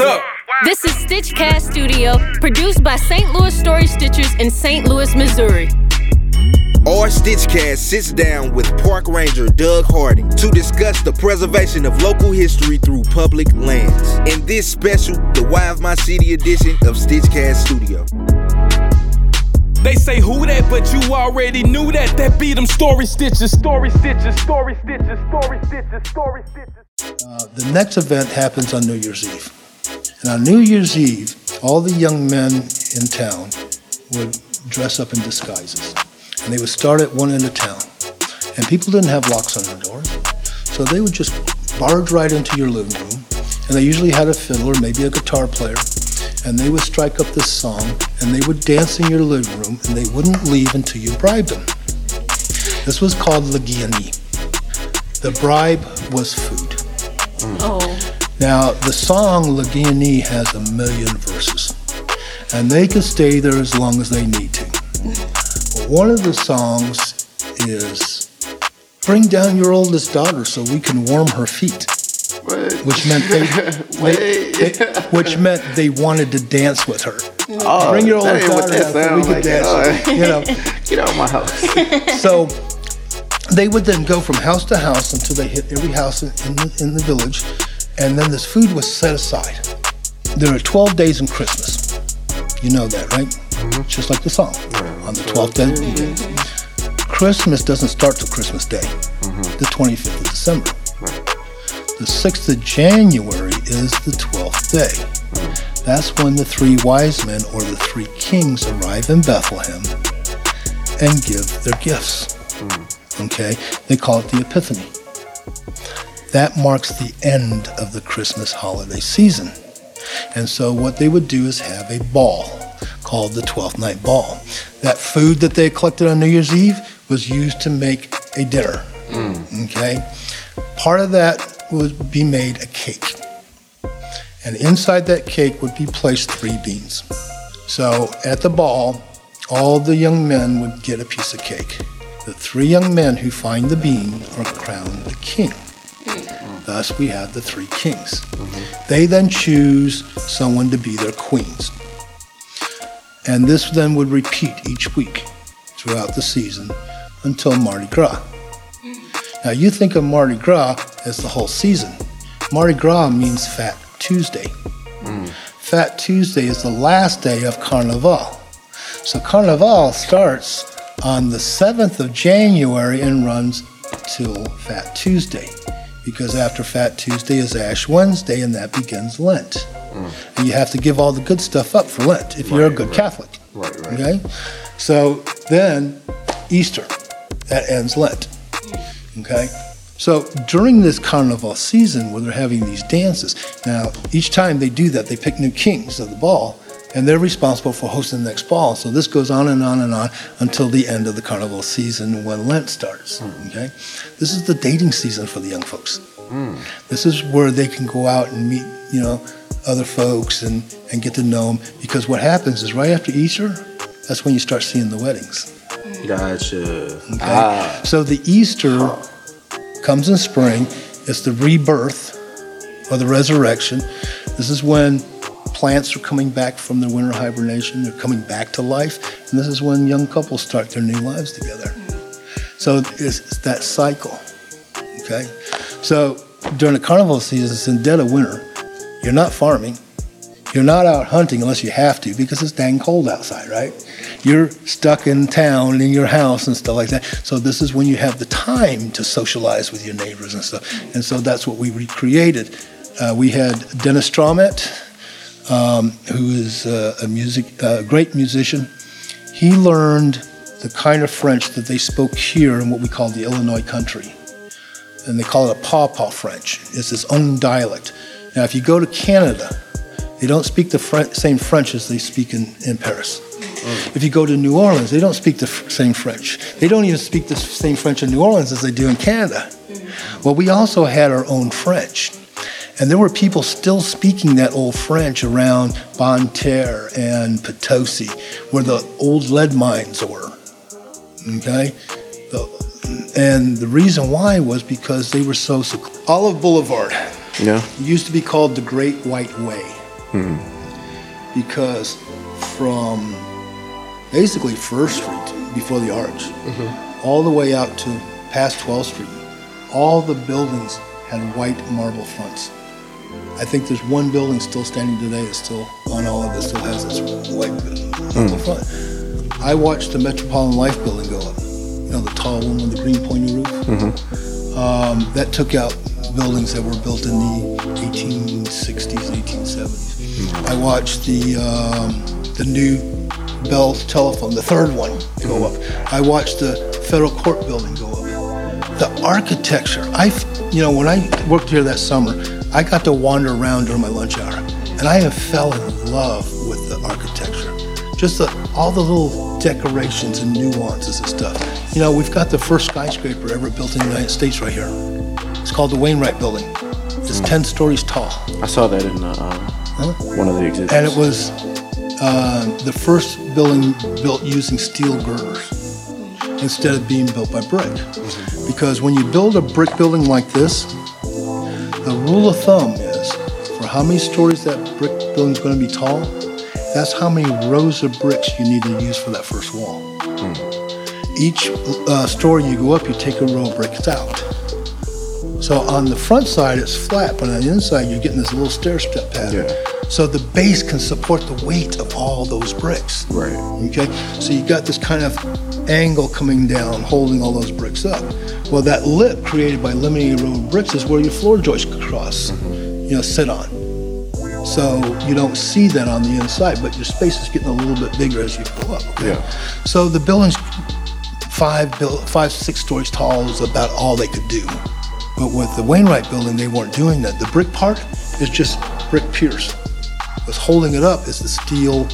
up. This is Stitchcast Studio, produced by St. Louis Story Stitchers in St. Louis, Missouri. Our Stitchcast sits down with Park Ranger Doug Harding to discuss the preservation of local history through public lands. In this special, the Why of My City edition of Stitchcast Studio. They say who that, but you already knew that. That beat them story stitches, story stitches, story stitches, story stitches, story stitches. Uh, the next event happens on New Year's Eve. And on New Year's Eve, all the young men in town would dress up in disguises. And they would start at one end of town. And people didn't have locks on their doors. So they would just barge right into your living room. And they usually had a fiddle or maybe a guitar player. And they would strike up this song and they would dance in your living room and they wouldn't leave until you bribed them. This was called La Guiannée. The bribe was food. Oh. Now, the song La Guiannée has a million verses, and they can stay there as long as they need to. But one of the songs is Bring down your oldest daughter so we can warm her feet. Which meant they, they- they- which meant they wanted to dance with her. Oh, Bring your oldest daughter out so we could like dance. her, You know, Get out of my house. so they would then go from house to house until they hit every house in in the, in the village, and then this food was set aside. There are 12 days in Christmas. You know that, right? Mm-hmm. Just like the song. On the 12th day. Christmas doesn't start till Christmas Day, mm-hmm. the 25th of December. The 6th of January is the 12th day. Mm-hmm. That's when the three wise men or the three kings arrive in Bethlehem and give their gifts. Mm. Okay? They call it the Epiphany. That marks the end of the Christmas holiday season. And so what they would do is have a ball called the 12th night ball. That food that they collected on New Year's Eve was used to make a dinner. Mm. Okay? Part of that would be made a cake. And inside that cake would be placed three beans. So at the ball, all the young men would get a piece of cake. The three young men who find the bean are crowned the king. Thus, we have the three kings. They then choose someone to be their queens. And this then would repeat each week throughout the season until Mardi Gras. Now, you think of Mardi Gras as the whole season. Mardi Gras means Fat Tuesday. Fat Tuesday is the last day of Carnival. So Carnival starts on the 7th of January and runs till Fat Tuesday. Because after Fat Tuesday is Ash Wednesday and that begins Lent. Mm. And you have to give all the good stuff up for Lent if you're a good Catholic. Right, right. Okay? So then Easter, that ends Lent. Okay? So during this carnival season where they're having these dances, now each time they do that, they pick new kings of the ball, and they're responsible for hosting the next ball. So this goes on and on and on until the end of the carnival season when Lent starts. Okay? This is the dating season for the young folks. This is where they can go out and meet, you know, other folks and, and get to know them. Because what happens is right after Easter, that's when you start seeing the weddings. Gotcha. Okay? Ah. So the Easter comes in spring. It's the rebirth or the resurrection. This is when plants are coming back from their winter hibernation. They're coming back to life. And this is when young couples start their new lives together. So it's, that cycle. Okay? So during the carnival season, it's in dead of winter. You're not farming. You're not out hunting unless you have to because it's dang cold outside, right? You're stuck in town in your house and stuff like that. So this is when you have the time to socialize with your neighbors and stuff. And so that's what we recreated. Uh, we had Dennis Stroughmatt, um, who is uh, a music, uh, great musician. He learned the kind of French that they spoke here in what we call the Illinois country. And they call it a pawpaw French. It's its own dialect. Now, if you go to Canada, They don't speak the Fr- same French as they speak in, in Paris. If you go to New Orleans, they don't speak the f- same French. They don't even speak the same French in New Orleans as they do in Canada. Well, we also had our own French. And there were people still speaking that old French around Bonne Terre and Potosi, where the old lead mines were. Okay? And the reason why was because they were so. sec- Olive Boulevard Yeah. used to be called the Great White Way hmm. because from basically First Street before the arch, mm-hmm. all the way out to past 12th Street, all the buildings had white marble fronts. I think there's one building still standing today that's still on all of it, still has its white marble front. I watched the Metropolitan Life building go up. You know, the tall one with the green pointy roof. Um, that took out buildings that were built in the 1860s, 1870s. I watched the um, the new Bell telephone, the third one, go up. I watched the federal court building go up. The architecture, I, you know, when I worked here that summer, I got to wander around during my lunch hour, and I have fell in love with the architecture. Just the, all the little decorations and nuances and stuff. You know, we've got the first skyscraper ever built in the United States right here. It's called the Wainwright Building. It's 10 stories tall. I saw that in uh, um, one of the exhibits. And it was uh, the first building built using steel girders instead of being built by brick. Because when you build a brick building like this, the rule of thumb is for how many stories that brick building is going to be tall, that's how many rows of bricks you need to use for that first wall. Each uh, story you go up, you take a row of bricks out. So on the front side, it's flat, but on the inside, you're getting this little stair step pattern. Yeah. So the base can support the weight of all those bricks. Right. Okay. So you got this kind of angle coming down, holding all those bricks up. Well, that lip created by limiting a row of bricks is where your floor joist cross, you know, sit on. So you don't see that on the inside, but your space is getting a little bit bigger as you go up. okay? Yeah. So the building's five, five, six stories tall is about all they could do. But with the Wainwright building, they weren't doing that. The brick part is just brick piers. What's holding it up is the steel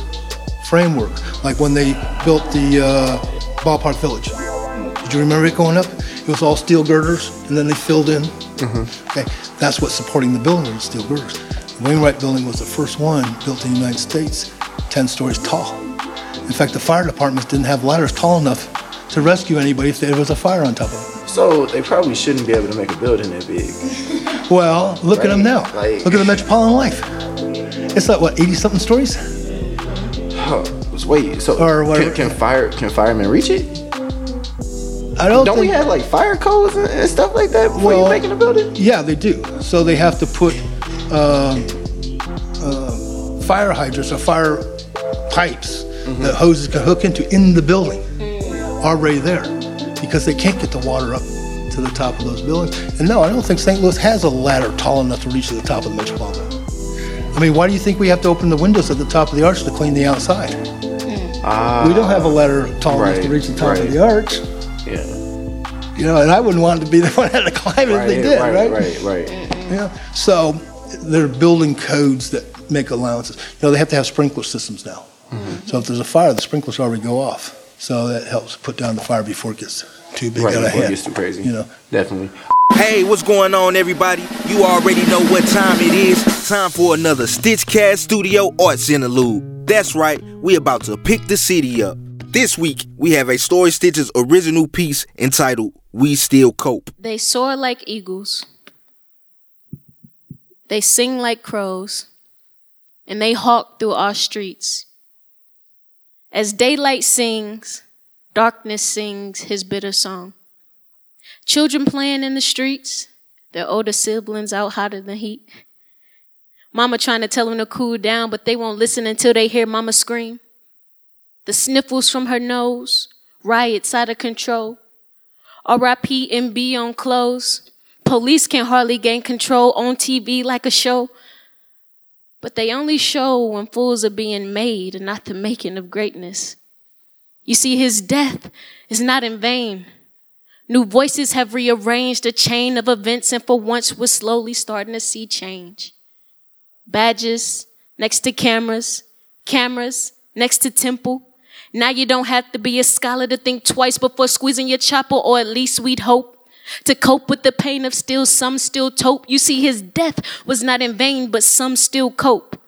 framework. Like when they built the uh, ballpark village. Did you remember it going up? It was all steel girders, and then they filled in. Mm-hmm. Okay, that's what's supporting the building, was steel girders. The Wainwright building was the first one built in the United States, 10 stories tall. In fact, the fire departments didn't have ladders tall enough to rescue anybody if there was a fire on top of it. So they probably shouldn't be able to make a building that big. Well, look at them now. Like- look at the Metropolitan Life. It's like what, 80 something stories? Wait, so Or can, can fire can firemen reach it? I don't, Don't think. we have like fire codes and, and stuff like that before Well- you making a building? Yeah, they do. So they have to put um, uh, fire hydrants or fire pipes that hoses can hook into in the building already there because they can't get the water up to the top of those buildings. And no, I don't think St. Louis has a ladder tall enough to reach to the top of the Metropolitan. I mean, why do you think we have to open the windows at the top of the arch to clean the outside? Ah, We don't have a ladder tall enough to reach the top right. of the arch. yeah. You know, and I wouldn't want to be the one that had to climb it if they did, right, right? right, right. Yeah. So they're building codes that make allowances. You know, they have to have sprinkler systems now. So if there's a fire, the sprinklers already go off. So that helps put down the fire before it gets too big Right, out of before it hand. gets too crazy. You know. Definitely. Hey, what's going on, everybody? You already know what time it is. Time for another Stitchcast Studio Arts Interlude. That's right, we about to pick the city up. This week, we have a Story Stitchers original piece entitled We Still Cope. They soar like eagles. They sing like crows. And they hawk through our streets. As daylight sings, darkness sings his bitter song. Children playing in the streets, their older siblings out hotter than heat. Mama trying to tell them to cool down, but they won't listen until they hear mama scream. The sniffles from her nose, riots out of control. RIP MB on clothes. Police can hardly gain control on TV like a show. But they only show when fools are being made and not the making of greatness. You see, his death is not in vain. New voices have rearranged a chain of events, and for once we're slowly starting to see change. Badges, next to cameras, cameras next to temple. Now you don't have to be a scholar to think twice before squeezing your chopper, or at least we'd hope. To cope with the pain of still, some still tope. You see, his death was not in vain, but some still cope.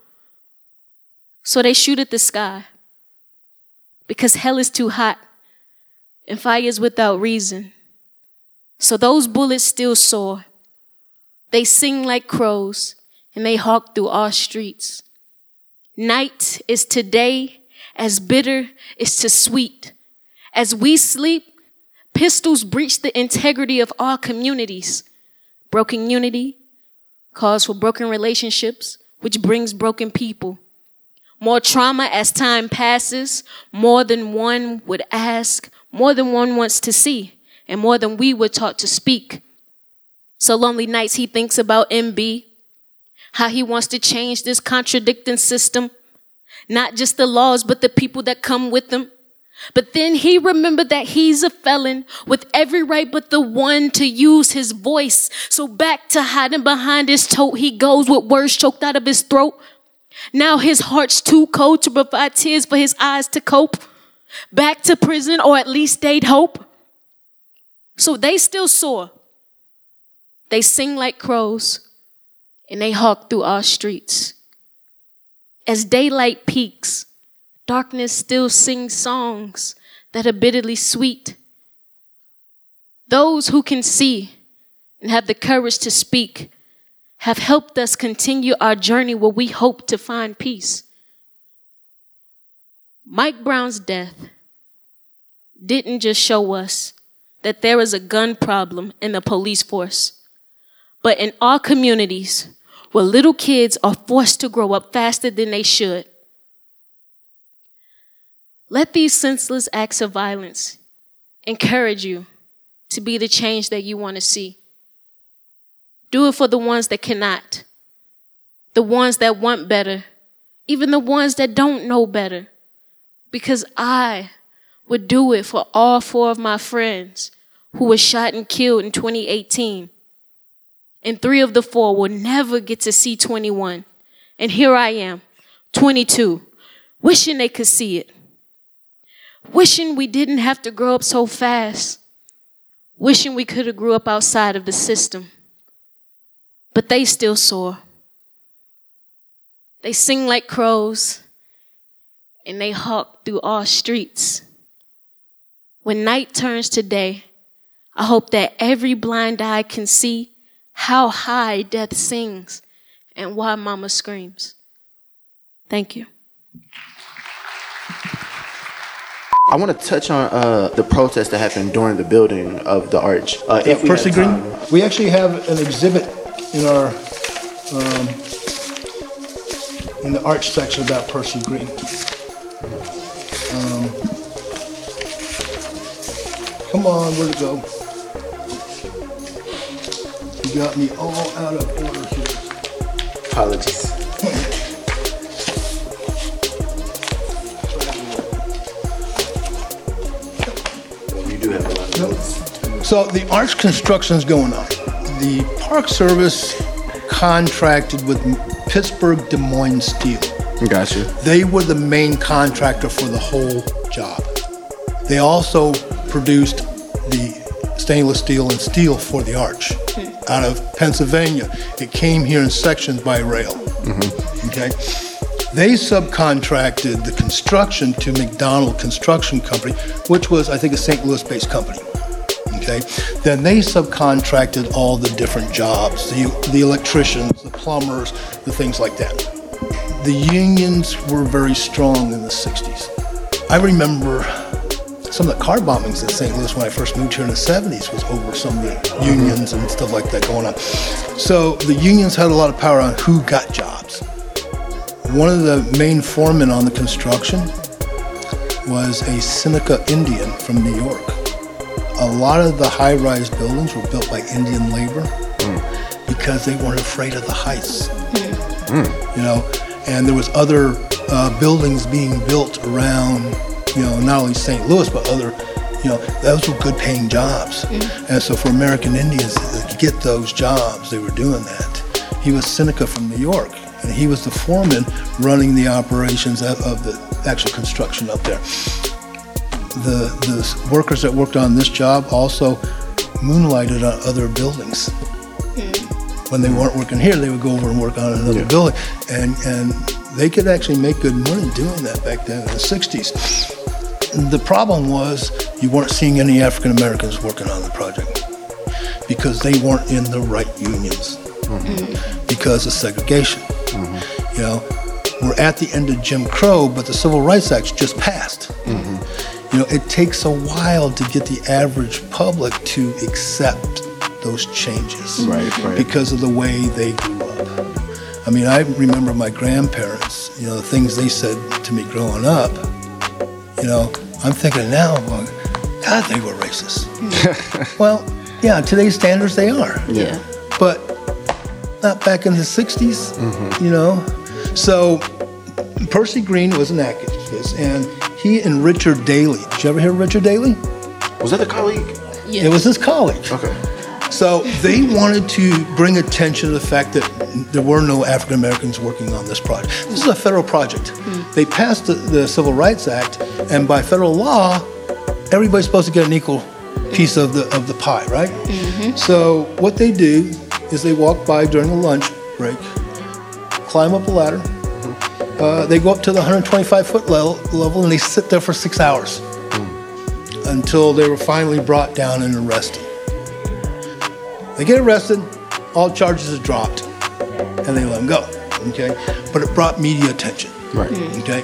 So they shoot at the sky because hell is too hot and fire is without reason. So those bullets still soar. They sing like crows and they hawk through our streets. Night is today as bitter is to sweet. As we sleep, pistols breach the integrity of our communities. Broken unity calls for broken relationships, which brings broken people. More trauma as time passes, more than one would ask, more than one wants to see, and more than we were taught to speak. So lonely nights he thinks about MB, how he wants to change this contradicting system, not just the laws, but the people that come with them. But then he remembered that he's a felon with every right but the one to use his voice. So back to hiding behind his tote, he goes with words choked out of his throat. Now his heart's too cold to provide tears for his eyes to cope. Back to prison, or at least they'd hope. So they still soar. They sing like crows, and they hawk through our streets. As daylight peaks, darkness still sings songs that are bitterly sweet. Those who can see and have the courage to speak have helped us continue our journey where we hope to find peace. Mike Brown's death didn't just show us that there is a gun problem in the police force, but in our communities where little kids are forced to grow up faster than they should. Let these senseless acts of violence encourage you to be the change that you want to see. Do it for the ones that cannot, the ones that want better, even the ones that don't know better. Because I would do it for all four of my friends who were shot and killed in 2018. And three of the four will never get to see 21. And here I am, 22, wishing they could see it. Wishing we didn't have to grow up so fast. Wishing we could have grew up outside of the system but they still soar. They sing like crows and they hawk through all streets. When night turns to day, I hope that every blind eye can see how high death sings and why mama screams. Thank you. I want to touch on uh, the protest that happened during the building of the arch. Uh, if we Percy Green. We actually have an exhibit in our um, in the arch section about Percy Green. Um, come on, where'd it go? You got me all out of order here. Apologies. You do have a lot of notes. So the arch construction's going on. The Park Service contracted with Pittsburgh Des Moines Steel. Gotcha. They were the main contractor for the whole job. They also produced the stainless steel and steel for the arch hmm. Out of Pennsylvania. It came here in sections by rail. Mm-hmm. Okay. They subcontracted the construction to McDonald Construction Company, which was, I think, a St. Louis-based company. Okay. Then they subcontracted all the different jobs, the, the electricians, the plumbers, the things like that the unions were very strong in the 60s. I remember some of the car bombings in St. Louis when I first moved here in the 70s was over some of the unions and stuff like that going on. So the unions had a lot of power on who got jobs. One of the main foremen on the construction was a Seneca Indian from New York. A lot of the high-rise buildings were built by Indian labor because they weren't afraid of the heights you know, and there was other uh, buildings being built around, you know, not only St. Louis but other, you know, those were good paying jobs, mm-hmm. and so for American Indians to get those jobs, they were doing that. He was Seneca from New York, and he was the foreman running the operations of, of the actual construction up there. The the workers that worked on this job also moonlighted on other buildings. Mm-hmm. When they weren't working here, they would go over and work on another Yeah. building, and and they could actually make good money doing that back then in the '60s. The problem was you weren't seeing any African Americans working on the project because they weren't in the right unions mm-hmm. because of segregation. Mm-hmm. You know, we're at the end of Jim Crow, but the Civil Rights Act just passed. Mm-hmm. You know, it takes a while to get the average public to accept those changes Right, right. because of the way they grew up. I mean, I remember my grandparents, you know, the things they said to me growing up. You know, I'm thinking now, I'm God, they were racist. well, yeah, today's standards, they are Yeah. but not back in the 60s, mm-hmm. you know? So Percy Green was an activist, and he and Richard Daly, did you ever hear of Richard Daly? Was that a colleague? Yeah. It was his colleague. Okay. So they wanted to bring attention to the fact that there were no African Americans working on this project. This is a federal project. Hmm. They passed the, the Civil Rights Act, and by federal law, everybody's supposed to get an equal piece of the of the pie, right? Mm-hmm. So what they do is they walk by during the lunch break, climb up a ladder. Uh, they go up to the 125 foot level, level, and they sit there for six hours hmm. until they were finally brought down and arrested. They get arrested, all charges are dropped, and they let them go. Okay, but it brought media attention. Right. Mm. Okay,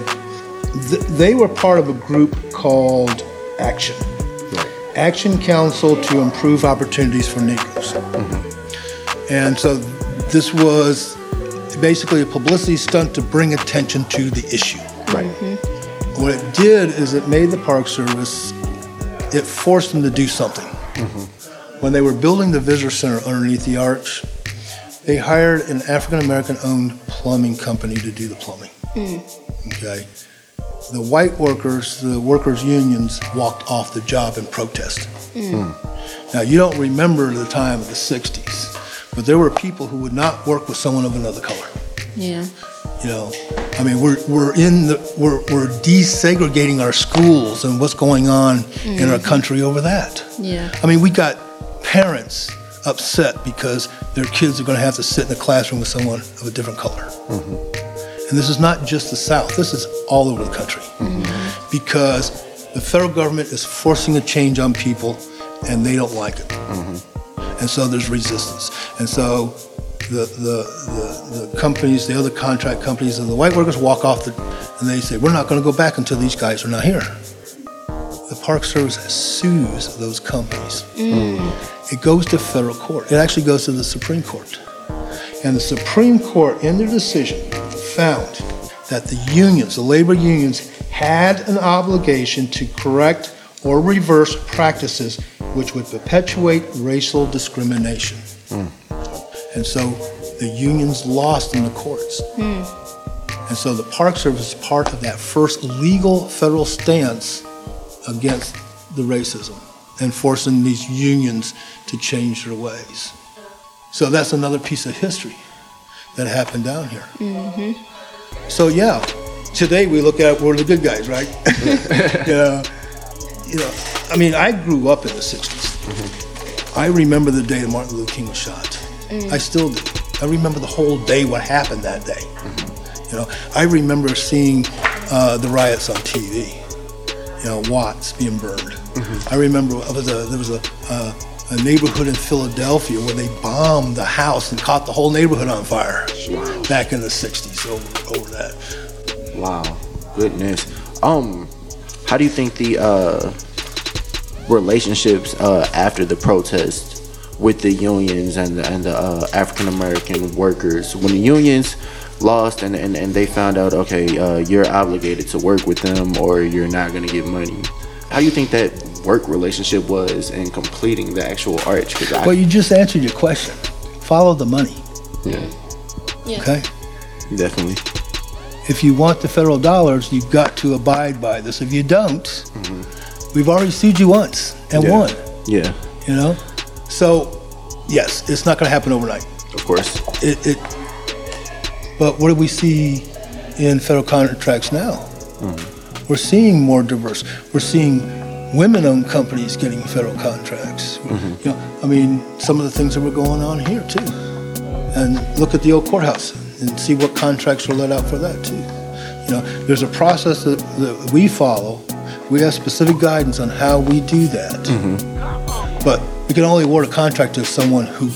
Th- they were part of a group called Action, Action Council to Improve Opportunities for Negroes, mm-hmm. and so this was basically a publicity stunt to bring attention to the issue. Right. Mm-hmm. What it did is it made the Park Service, it forced them to do something. Mm-hmm. When they were building the visitor center underneath the arch, they hired an African American owned plumbing company to do the plumbing. Hmm. Okay. The white workers, the workers' unions, walked off the job in protest. Hmm. Hmm. Now, you don't remember the time of the 60s, but there were people who would not work with someone of another color. Yeah. You know, I mean, we're, we're in the, we're, we're desegregating our schools and what's going on in our country over that. Yeah. I mean, we got parents upset because their kids are going to have to sit in a classroom with someone of a different color. Mm-hmm. And this is not just the South, this is all over the country. Mm-hmm. Because the federal government is forcing a change on people and they don't like it. Mm-hmm. And so there's resistance. And so the, the, the, the companies, the other contract companies, and the white workers walk off the, and they say, we're not going to go back until these guys are not here. Park Service sues those companies. It goes to federal court. It actually goes to the Supreme Court. And the Supreme Court, in their decision, found that the unions, the labor unions, had an obligation to correct or reverse practices which would perpetuate racial discrimination. And so the unions lost in the courts. Hmm. And so the Park Service is part of that first legal federal stance against the racism and forcing these unions to change their ways. So that's another piece of history that happened down here. Mm-hmm. So yeah, today we look at we're the good guys, right? yeah. You know, I mean, I grew up in the '60s. Mm-hmm. I remember the day that Martin Luther King was shot. Mm. I still do. I remember the whole day, what happened that day. Mm-hmm. You know, I remember seeing uh, the riots on TV. You know, Watts being burned. I remember there was a, there was a, uh, a neighborhood in Philadelphia where they bombed the house and caught the whole neighborhood on fire back in the 60s over, over that. Wow, goodness. Um, how do you think the uh, relationships uh, after the protest with the unions and the, and the uh, African American workers, when the unions lost and, and, and they found out, okay, uh, you're obligated to work with them or you're not going to get money. How do you think that work relationship was in completing the actual arch? 'Cause I, Well, you just answered your question. Follow the money, yeah, Yeah. okay? definitely. If you want the federal dollars, you've got to abide by this. If you don't, we've already sued you once and Yeah. won, Yeah, you know? So, yes, it's not going to happen overnight. of course. It, it But what do we see in federal contracts now? Hmm. We're seeing more diverse. We're seeing women-owned companies getting federal contracts. Mm-hmm. You know, I mean, some of the things that were going on here too. And look at the old courthouse and see what contracts were let out for that too. You know, there's a process that, that we follow. We have specific guidance on how we do that. Mm-hmm. But we can only award a contract to someone who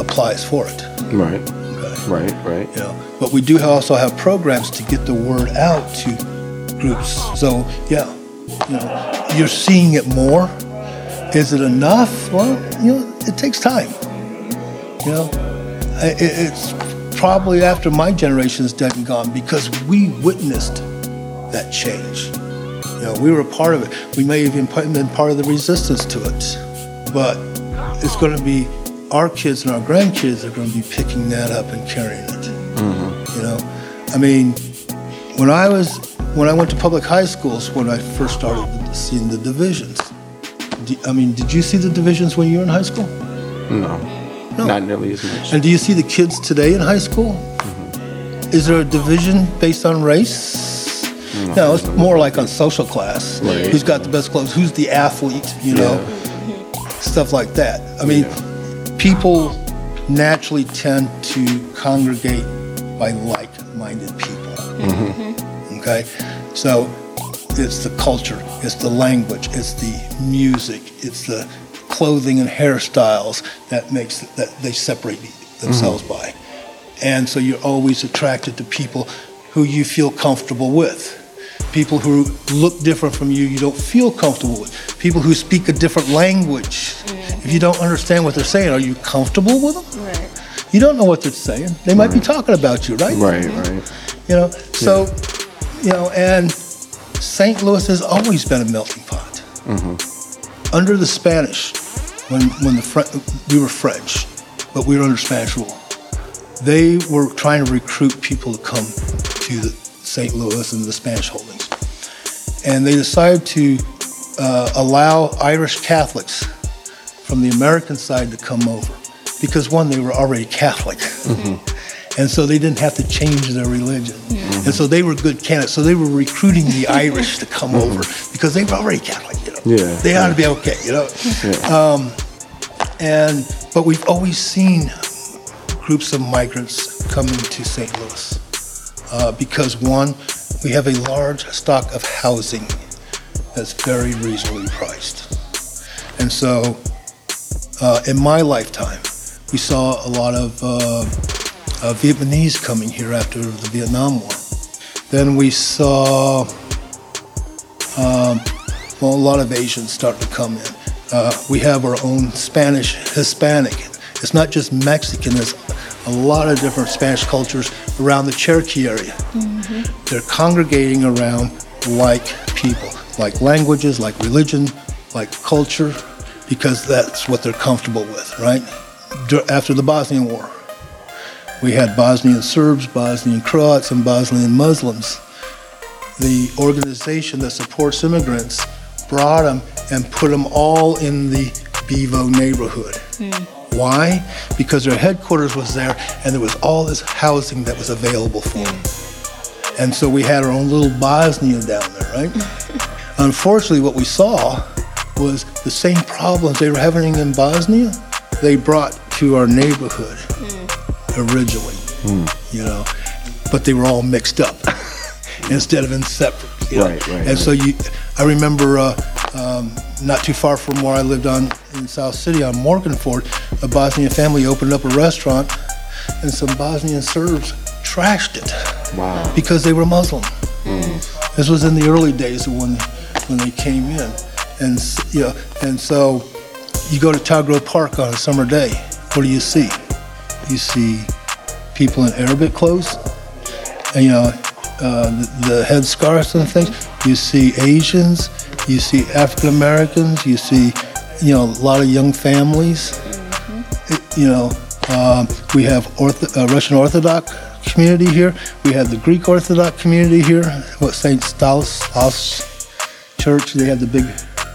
applies for it. Right. Right. Right. know. But we do also have programs to get the word out to groups. So yeah, you know, you're seeing it more. Is it enough? Well, you know, it takes time. You know, it, it's probably after my generation is dead and gone because we witnessed that change. You know, we were a part of it. We may have even been part of the resistance to it, but it's going to be our kids and our grandkids are going to be picking that up and carrying it. Mm-hmm. You know, I mean, when I was when I went to public high schools, when I first started seeing the divisions. I mean, did you see the divisions when you were in high school? No. No. Not nearly as much. And do you see the kids today in high school? Mm-hmm. Is there a division based on race? No, it's more like on social class. Right. Who's got the best clothes? Who's the athlete? You know, stuff like that. I mean, people naturally tend to congregate by like-minded people. Mm-hmm. Okay, so it's the culture, it's the language, it's the music, it's the clothing and hairstyles that makes that they separate themselves mm-hmm. by, and so you're always attracted to people who you feel comfortable with. People who look different from you, you don't feel comfortable with. People who speak a different language. Mm-hmm. If you don't understand what they're saying, are you comfortable with them? Right. You don't know what they're saying. They might be talking about you, right? Right. Right. You know, so, you know, and St. Louis has always been a melting pot. Mm-hmm. Under the Spanish, when when the Fre- we were French, but we were under Spanish rule, they were trying to recruit people to come to the St. Louis and the Spanish holdings, and they decided to uh, allow Irish Catholics from the American side to come over because one, they were already Catholic. And so they didn't have to change their religion. And so they were good candidates. So they were recruiting the Irish to come over because they were already Catholic, you know. Yeah, They ought to be okay, you know. Um, and but we've always seen groups of migrants coming to St. Louis uh, because one, we have a large stock of housing that's very reasonably priced. And so uh, in my lifetime, we saw a lot of uh, uh, Vietnamese coming here after the Vietnam War. Then we saw, um, well, a lot of Asians start to come in. Uh, we have our own Spanish, Hispanic. It's not just Mexican, there's a lot of different Spanish cultures around the Cherokee area. Mm-hmm. They're congregating around like people, like languages, like religion, like culture, because that's what they're comfortable with, right? After the Bosnian War, we had Bosnian Serbs, Bosnian Croats, and Bosnian Muslims. The organization that supports immigrants brought them and put them all in the Bevo neighborhood. Hmm. Why? Because their headquarters was there and there was all this housing that was available for them. And so we had our own little Bosnia down there, right? Unfortunately, what we saw was the same problems they were having in Bosnia, they brought to our neighborhood originally, you know, but they were all mixed up instead of in separate. You know? Right, right, And so you, I remember uh, um, not too far from where I lived on in South City on Morganford, a Bosnian family opened up a restaurant, and some Bosnian Serbs trashed it Wow. because they were Muslim. This was in the early days of when when they came in, and you know, and so you go to Tower Grove Park on a summer day. What do you see? You see people in Arabic clothes, and, you know, uh, the, the headscarves and things. You see Asians. You see African Americans. You see, you know, a lot of young families. It- you know, um, we have Ortho, uh, Russian Orthodox community here. We have the Greek Orthodox community here. What Saint Stanislaus Church? They have the big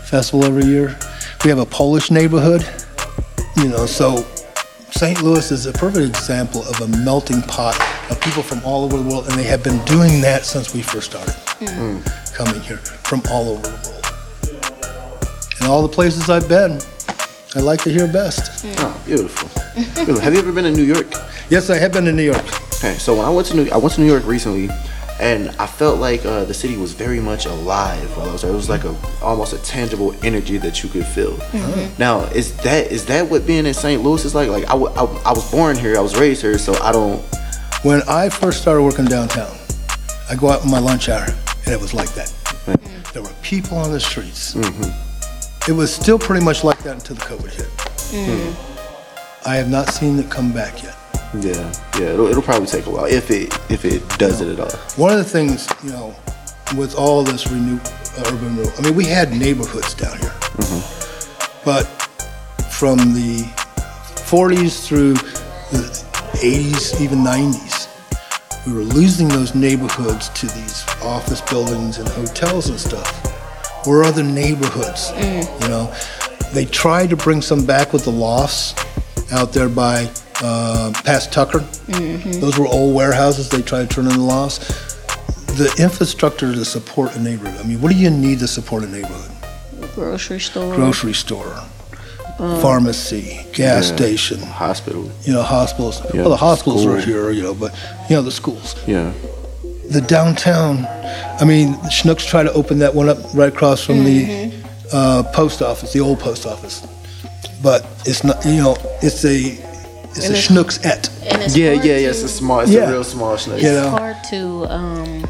festival every year. We have a Polish neighborhood. You know, so St. Louis is a perfect example of a melting pot of people from all over the world, and they have been doing that since we first started coming here from all over the world. And all the places I've been, I like to hear best. Oh, beautiful. beautiful. Have you ever been to New York? Yes, I have been to New York. Okay, so when I went to New, I went to New York recently, and I felt like uh, the city was very much alive while I was there. It was like a almost a tangible energy that you could feel. Mm-hmm. Now, is that is that what being in St. Louis is like? Like I, w- I, I was born here, I was raised here, so I don't. When I first started working downtown, I go out in my lunch hour, and it was like that. Mm-hmm. There were people on the streets. Mm-hmm. It was still pretty much like that until the COVID hit. I have not seen it come back yet. Yeah, yeah. It'll, it'll probably take a while if it if it does it at all. One of the things, you know, with all this renew, uh, urban renewal, I mean, we had neighborhoods down here, but from the 40s through the 80s, even 90s, we were losing those neighborhoods to these office buildings and hotels and stuff. Where are the neighborhoods? You know, they tried to bring some back with the lofts out there by uh, past Tucker. Those were old warehouses. They tried to turn into lofts. The infrastructure to support a neighborhood. I mean, what do you need to support a neighborhood? Grocery store. Grocery store, pharmacy, gas station. Hospital. You know, hospitals. Yeah, well, the hospitals are here, you know, but you know the schools. Yeah. The downtown, I mean, Schnucks tried to open that one up right across from the uh, post office, the old post office. But it's not, you know, it's a, it's And a it's- Schnucks et. And it's Yeah, yeah, to, yeah. It's a small. It's Yeah. a real small snake. You It's know. hard to um,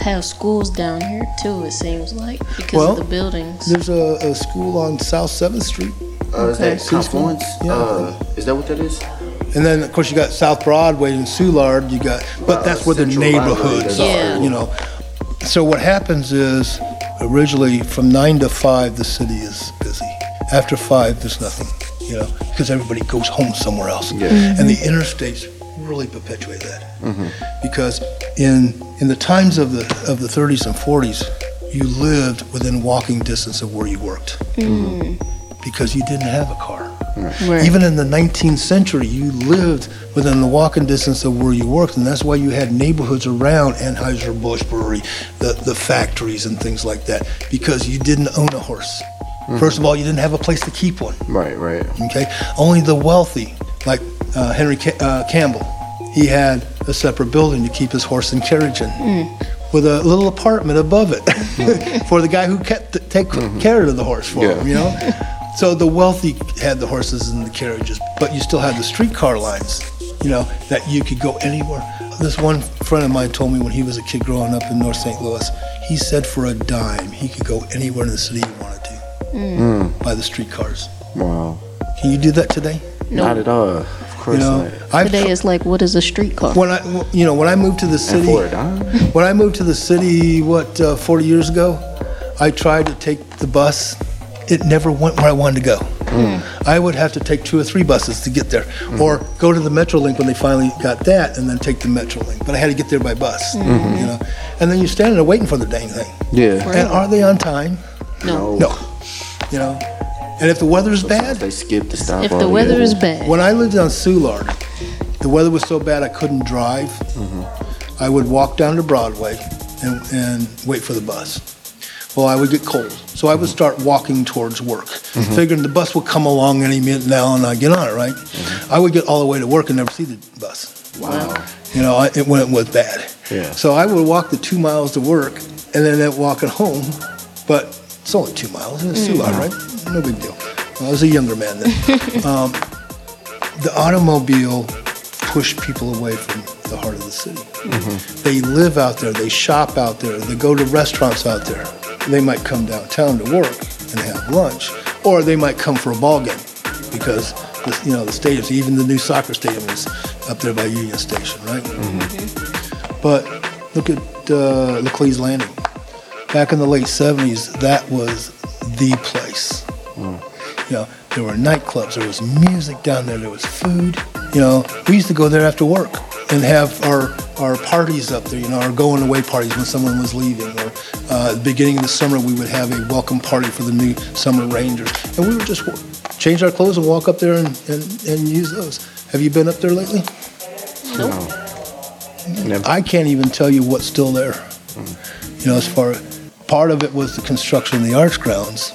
have schools down here too. It seems like because Well, of the buildings. There's a, a school on South 7th Street. Uh, is that Confluence? Yeah. Uh, is that what that is? And then, of course, you got South Broadway and Soulard. You got, but that's where the Central neighborhoods Library, Yeah. are, you know. So what happens is, originally from nine to five, the city is busy. After five, there's nothing, you know, because everybody goes home somewhere else. Yeah. And the mm-hmm. interstates really perpetuate that, because in in the times of the of the 30s and 40s, you lived within walking distance of where you worked, mm-hmm. because you didn't have a car. Right. Even in the 19th century, you lived within the walking distance of where you worked, and that's why you had neighborhoods around Anheuser-Busch Brewery, the, the factories and things like that, because you didn't own a horse. First of all, you didn't have a place to keep one. Right, right. Okay, only the wealthy, like uh, Henry Ca- uh, Campbell, he had a separate building to keep his horse and carriage in, with a little apartment above it for the guy who kept take care of the horse for him. You know, so the wealthy had the horses and the carriages, but you still had the streetcar lines. You know that you could go anywhere. This one friend of mine told me when he was a kid growing up in North St. Louis, he said for a dime he could go anywhere in the city he wanted to by the streetcars. Wow. Can you do that today? Not at all. Of course You know, not. I've Today is like, what is a streetcar? when I you know when I moved to the city for a dime? when I moved to the city what uh, 40 years ago, I tried to take the bus. It never went where I wanted to go. Hmm. I would have to take two or three buses to get there, or hmm. go to the MetroLink when they finally got that, and then take the MetroLink. But I had to get there by bus, hmm. you know. And then you're standing there waiting for the dang thing. Yeah. And are they on time? no. No. You know. And if the weather's bad, They skipped the stop. If the weather is bad, When I lived on Soulard, the weather was so bad I couldn't drive. Mm-hmm. I would walk down to Broadway and, and wait for the bus. Well, I would get cold, so I would start walking towards work, mm-hmm. figuring the bus would come along any minute now and I'd get on it, right? Mm-hmm. I would get all the way to work and never see the bus. Wow. You know, I, it, when it was bad. Yeah. So I would walk the two miles to work and then walking home, but it's only two miles. And it's Soulard, mm. right? No big deal. I was a younger man then. um, the automobile pushed people away from the heart of the city. Mm-hmm. They live out there, they shop out there, they go to restaurants out there. They might come downtown to work and have lunch, or they might come for a ball game because the, you know the stadiums, even the new soccer stadium is up there by Union Station, right? But look at uh, Laclede Landing. Back in the late 70s, that was the place. You know, there were nightclubs, there was music down there, there was food. You know, we used to go there after work and have our, our parties up there, you know, our going away parties when someone was leaving. Or uh, at the beginning of the summer, we would have a welcome party for the new summer Rangers. And we would just change our clothes and walk up there and, and, and use those. Have you been up there lately? No. Mm. Never. I can't even tell you what's still there. Mm. You know, as far part of it was the construction of the arts grounds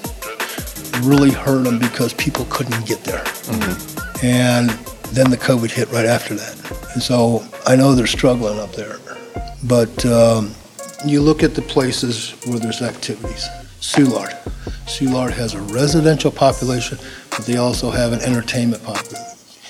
really hurt them because people couldn't get there. Mm-hmm. And then the COVID hit right after that. And so I know they're struggling up there. But um, you look at the places where there's activities. Soulard. Soulard has a residential population, but they also have an entertainment population.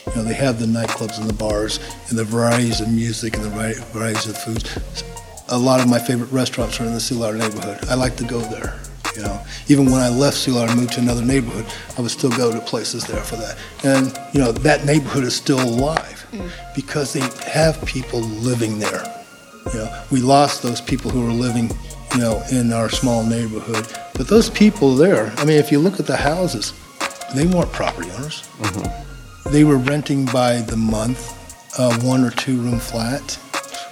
You know, they have the nightclubs and the bars and the varieties of music and the varieties of foods. A lot of my favorite restaurants are in the Soulard neighborhood. I like to go there. You know, even when I left Soulard and moved to another neighborhood, I would still go to places there for that. And you know, that neighborhood is still alive mm. because they have people living there. You know, we lost those people who were living, you know, in our small neighborhood. But those people there, I mean, if you look at the houses, they weren't property owners. Mm-hmm. They were renting by the month, a one or two room flat,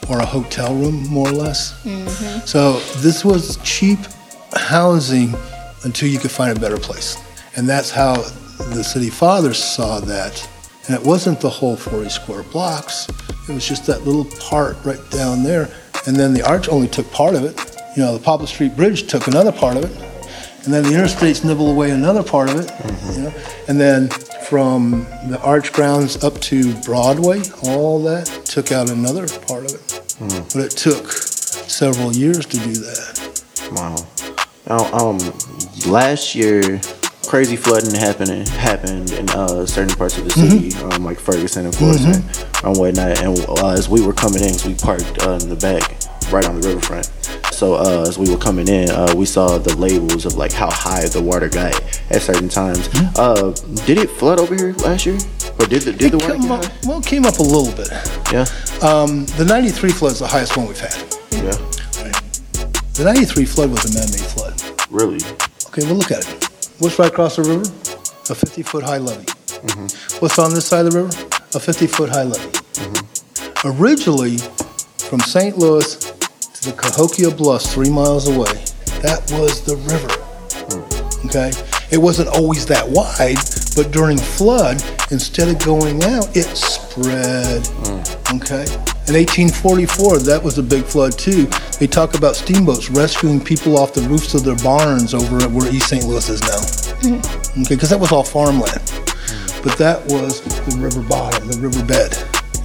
or a hotel room, more or less. Mm-hmm. So this was cheap housing until you could find a better place. And that's how the city fathers saw that. And it wasn't the whole 40 square blocks, it was just that little part right down there. And then the arch only took part of it. You know, the Poplar Street Bridge took another part of it. And then the interstates nibble away another part of it. You know? And then from the arch grounds up to Broadway, all that took out another part of it. Mm-hmm. But it took several years to do that. Wow. Now, um, last year, crazy flooding happened happened in uh, certain parts of the city, um, like Ferguson and Florissant and whatnot. And uh, as we were coming in, 'cause we parked uh, in the back, right on the riverfront. So uh, as we were coming in, uh, we saw the labels of like how high the water got at certain times. Uh, did it flood over here last year, or did the did the water up, well, it came up a little bit. Yeah, Um, the 93 flood is the highest one we've had. yeah, The 93 flood was a man-made flood. Really. Okay, well, look at it. What's right across the river? A 50-foot high levee. Mm-hmm. What's on this side of the river? A 50-foot high levee. Mm-hmm. Originally, from St. Louis to the Cahokia Bluffs, three miles away, that was the river. Mm. Okay? It wasn't always that wide, but during flood, instead of going out, it spread. Mm. Okay? In 1844, that was a big flood too. They talk about steamboats rescuing people off the roofs of their barns over at where East St. Louis is now. Mm-hmm. Okay, because that was all farmland. But that was the river bottom, the river bed.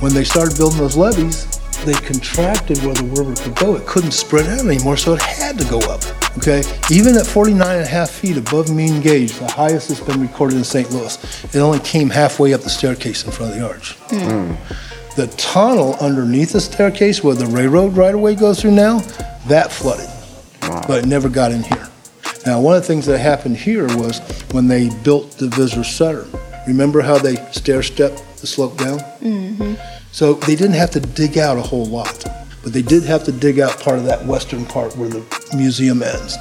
When they started building those levees, they contracted where the river could go. It couldn't spread out anymore, so it had to go up. Okay, even at 49 and a half feet above mean gauge, the highest that's been recorded in St. Louis, it only came halfway up the staircase in front of the arch. Mm. Mm. The tunnel underneath the staircase where the railroad right away goes through now, that flooded, but it never got in here. Now, one of the things that happened here was when they built the visitor center. Remember how they stair stepped the slope down? Mm-hmm. So they didn't have to dig out a whole lot, but they did have to dig out part of that western part where the museum ends.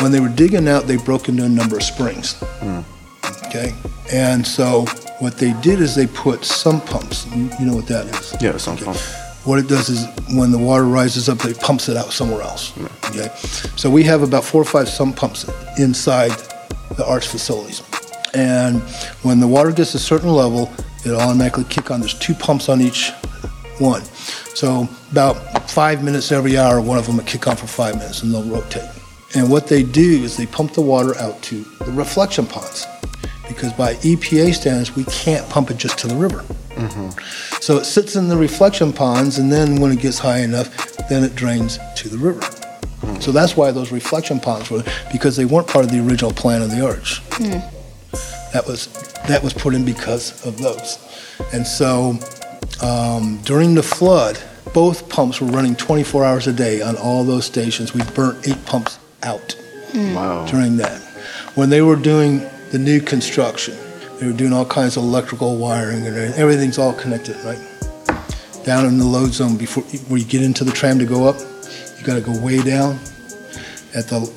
When they were digging out, they broke into a number of springs. Hmm. Okay, and so what they did is they put sump pumps. You know what that is? Yeah, some fun. What it does is when the water rises up, it pumps it out somewhere else. Okay, so we have about four or five sump pumps inside the arch facilities, and when the water gets a certain level, it automatically kick on. There's two pumps on each one, so about five minutes every hour, one of them will kick on for five minutes, and they'll rotate. And what they do is they pump the water out to the reflection ponds, because by EPA standards, we can't pump it just to the river. So it sits in the reflection ponds, and then when it gets high enough, then it drains to the river. So that's why those reflection ponds were because they weren't part of the original plan of the arch. That was that was put in because of those. And so um, during the flood, both pumps were running 24 hours a day on all those stations. We burnt eight pumps out Wow. during that. When they were doing the new construction, they were doing all kinds of electrical wiring and everything's all connected, right? Down in the load zone before where you get into the tram to go up, you got to go way down. At the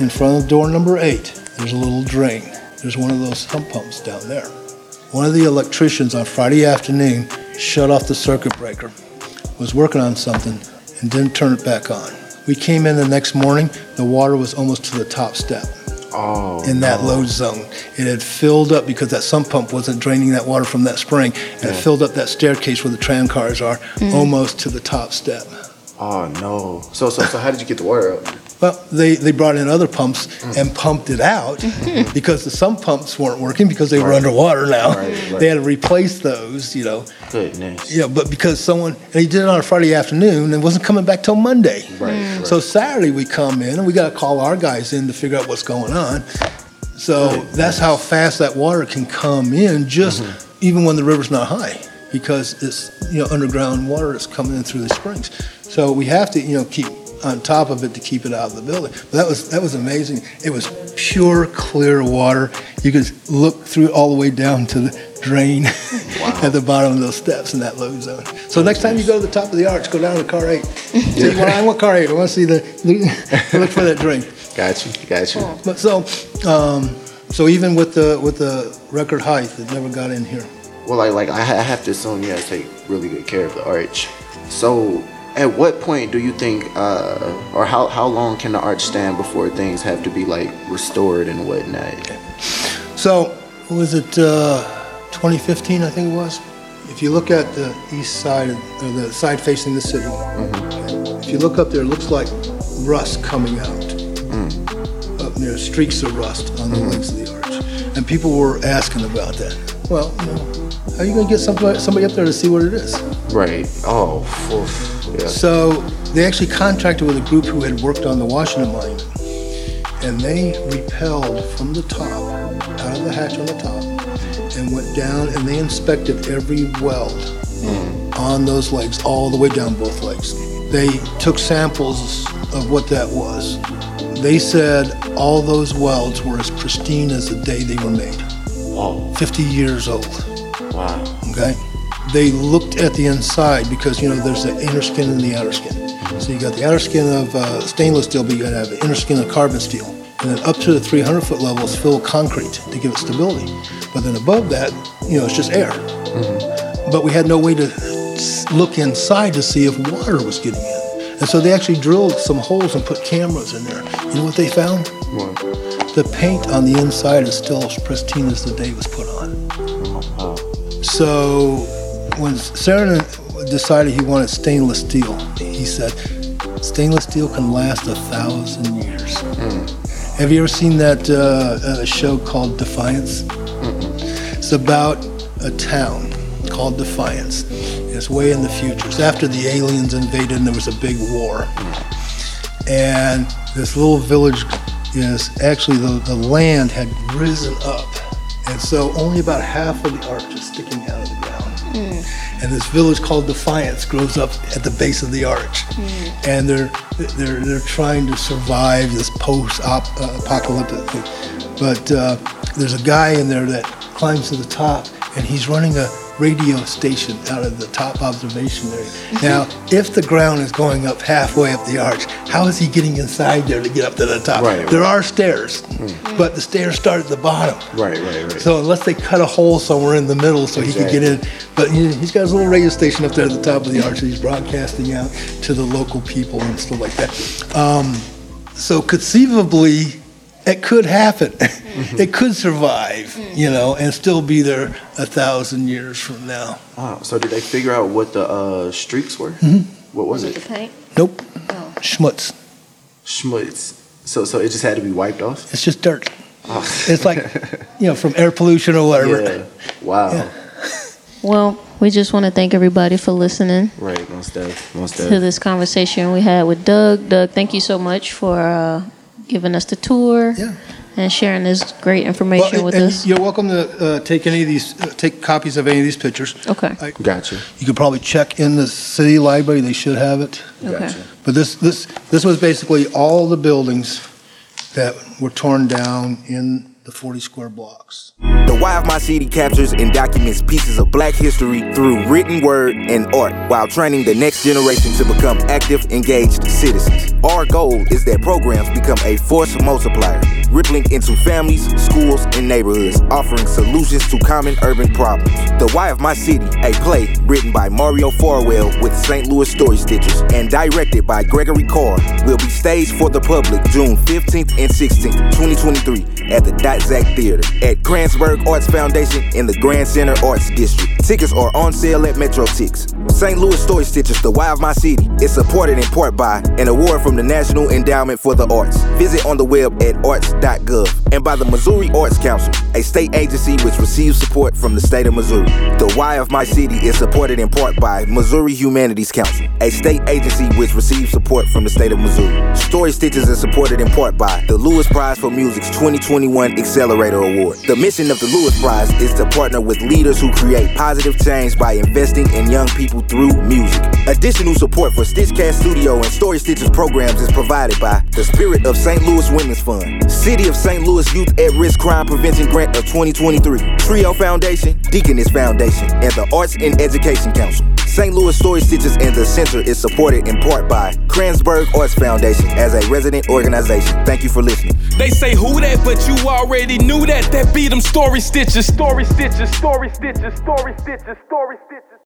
in front of door number eight, there's a little drain. There's one of those sump pumps down there. One of the electricians on Friday afternoon shut off the circuit breaker, was working on something, and didn't turn it back on. We came in the next morning, the water was almost to the top step. Oh, in that no. load zone. It had filled up because that sump pump wasn't draining that water from that spring, and it filled up that staircase where the tram cars are, mm-hmm. almost to the top step. Oh no. So so so how did you get the water up? Well, they, they brought in other pumps mm. and pumped it out because the sump pumps weren't working because they were underwater now. Right, right. They had to replace those, you know. Goodness. Yeah, but because someone and he did it on a Friday afternoon and wasn't coming back till Monday. Right. So Saturday we come in and we got to call our guys in to figure out what's going on. So that's how fast that water can come in, just mm-hmm. even when the river's not high, because it's you know underground water that's coming in through the springs. So we have to you know keep on top of it to keep it out of the building. But that was that was amazing. It was pure clear water. You could look through it all the way down to the drain at the bottom of those steps in that load zone. So next time you go to the top of the arch, go down to car eight. See, well, I want car eight. I want to see the look for that drain. Gotcha, gotcha. Got. But so, um, so even with the with the record height, it never got in here. Well, like like I I have to assume you guys take really good care of the arch. So at what point do you think, uh, or how how long can the arch stand before things have to be like restored and whatnot? So, was it uh, 2015? I think it was. If you look at the east side, of, or the side facing the city, if you look up there, it looks like rust coming out. Up there, streaks of rust on the legs of the arch, and people were asking about that. Well, you know, how are you going to get somebody somebody up there to see what it is? Right. Oh. oof. Yeah. So they actually contracted with a group who had worked on the Washington Monument, and they repelled from the top, out of the hatch on the top, and went down and they inspected every weld hmm. on those legs, all the way down both legs. They took samples of what that was. They said all those welds were as pristine as the day they were made, Oh. 50 years old Wow. okay? They looked at the inside because, you know, there's the inner skin and the outer skin. So you got the outer skin of uh, stainless steel, but you got to have the inner skin of carbon steel. And then up to the 300 foot level is filled concrete to give it stability. But then above that, you know, it's just air. But we had no way to look inside to see if water was getting in. And so they actually drilled some holes and put cameras in there. You know what they found? What? The paint on the inside is still as pristine as the day it was put on. Oh, So when Saarinen decided he wanted stainless steel, he said, stainless steel can last a thousand years. Have you ever seen that uh, uh, show called Defiance? It's about a town called Defiance. It's way in the future. It's after the aliens invaded and there was a big war. And this little village is actually the, the land had risen up. And so only about half of the arch is sticking out of the. And this village called Defiance grows up at the base of the arch. And they're, they're, they're trying to survive this post apocalyptic thing. But uh, there's a guy in there that climbs to the top and he's running a radio station out of the top observation area. Now, if the ground is going up halfway up the arch, how is he getting inside there to get up to the top? Right, There are stairs, but the stairs start at the bottom. Right, right, right. So unless they cut a hole somewhere in the middle so he can get in, but he, he's got his little radio station up there at the top of the arch. and He's broadcasting out to the local people and stuff like that. Um, so conceivably, it could happen. it could survive, you know, and still be there a thousand years from now. Wow. So did they figure out what the uh, streaks were? What was The it? paint? Nope, schmutz. Schmutz. So so it just had to be wiped off. It's just dirt. Oh. It's like, you know, from air pollution or whatever. Yeah. Wow. Yeah. Well, we just want to thank everybody for listening Right. Most def. Most to this conversation we had with Doug. Doug, thank you so much for uh, giving us the tour Yeah. and sharing this great information Well, with and us. You're welcome to uh, take any of these, uh, take copies of any of these pictures. Okay. I- Gotcha. You could probably check in the city library, they should have it. Okay. Gotcha. But this, this, this was basically all the buildings that were torn down in the 40 square blocks. The Why of My City captures and documents pieces of black history through written word and art while training the next generation to become active, engaged citizens. Our goal is that programs become a force multiplier, rippling into families, schools, and neighborhoods, offering solutions to common urban problems. The Why of My City, a play written by Mario Farwell with St. Louis Story Stitchers and directed by Gregory Carr, will be staged for the public June 15th and 16th, 2023 at the Dot Zack Theater at Kranzberg Arts Foundation in the Grand Center Arts District. Tickets are on sale at Metrotix. St. Louis Story Stitchers, The Why of My City, is supported in part by an award from the National Endowment for the Arts. Visit on the web at arts.gov and by the Missouri Arts Council, a state agency which receives support from the state of Missouri. The Why of My City is supported in part by Missouri Humanities Council, a state agency which receives support from the state of Missouri. Story Stitchers is supported in part by the Lewis Prize for Music's 2021 Accelerator Award. The mission of the Lewis Prize is to partner with leaders who create positive change by investing in young people through music. Additional support for Stitchcast Studio and Story Stitchers programs is provided by the Spirit of St. Louis Women's Fund, City of St. Louis Youth at Risk Crime Prevention Grant of 2023, Trio Foundation, Deaconess Foundation, and the Arts and Education Council. St. Louis Story Stitchers and the Center is supported in part by Kranzberg Arts Foundation as a resident organization. Thank you for listening. They say who that, but you already knew that. That beat them story stitches, story stitches, story stitches, story stitches, story stitches.